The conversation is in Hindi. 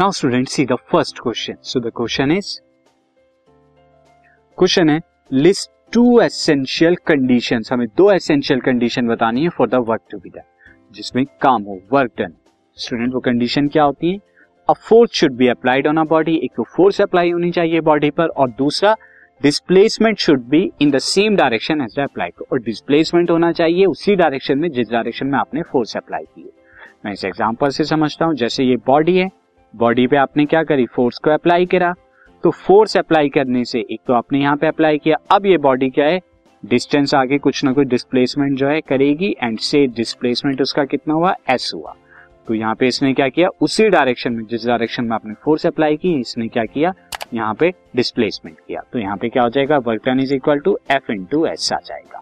Now student see the first question so the question is question है लिस्ट टू एसेंशियल कंडीशंस हमें दो एसेंशियल कंडीशन बतानी है for the work to be done जिसमें काम हो वर्क डन स्टूडेंट वो कंडीशन क्या होती है? A force should be applied on a body एक तो फोर्स अप्लाई होनी चाहिए बॉडी पर और दूसरा displacement should be in the same direction as apply और डिस्प्लेसमेंट होना चाहिए उसी डायरेक्शन में जिस डायरेक्शन में आपने फोर्स अप्लाई की है मैं इस एग्जांपल से समझता हूँ. जैसे ये बॉडी है बॉडी पे आपने क्या करी? फोर्स को अप्लाई करा। तो फोर्स अप्लाई करने से, एक तो आपने यहाँ पे अप्लाई किया। अब ये बॉडी क्या है? डिस्टेंस आगे कुछ ना कुछ डिस्प्लेसमेंट जो है करेगी एंड से डिस्प्लेसमेंट उसका कितना हुआ? एस हुआ। तो यहाँ पे इसने क्या किया? उसी डायरेक्शन में, जिस डायरेक्शन में आपने फोर्स अप्लाई की, इसने क्या किया? यहाँ पे डिस्प्लेसमेंट किया। तो यहाँ पे क्या हो जाएगा? Work done is equal to F into S आ जाएगा।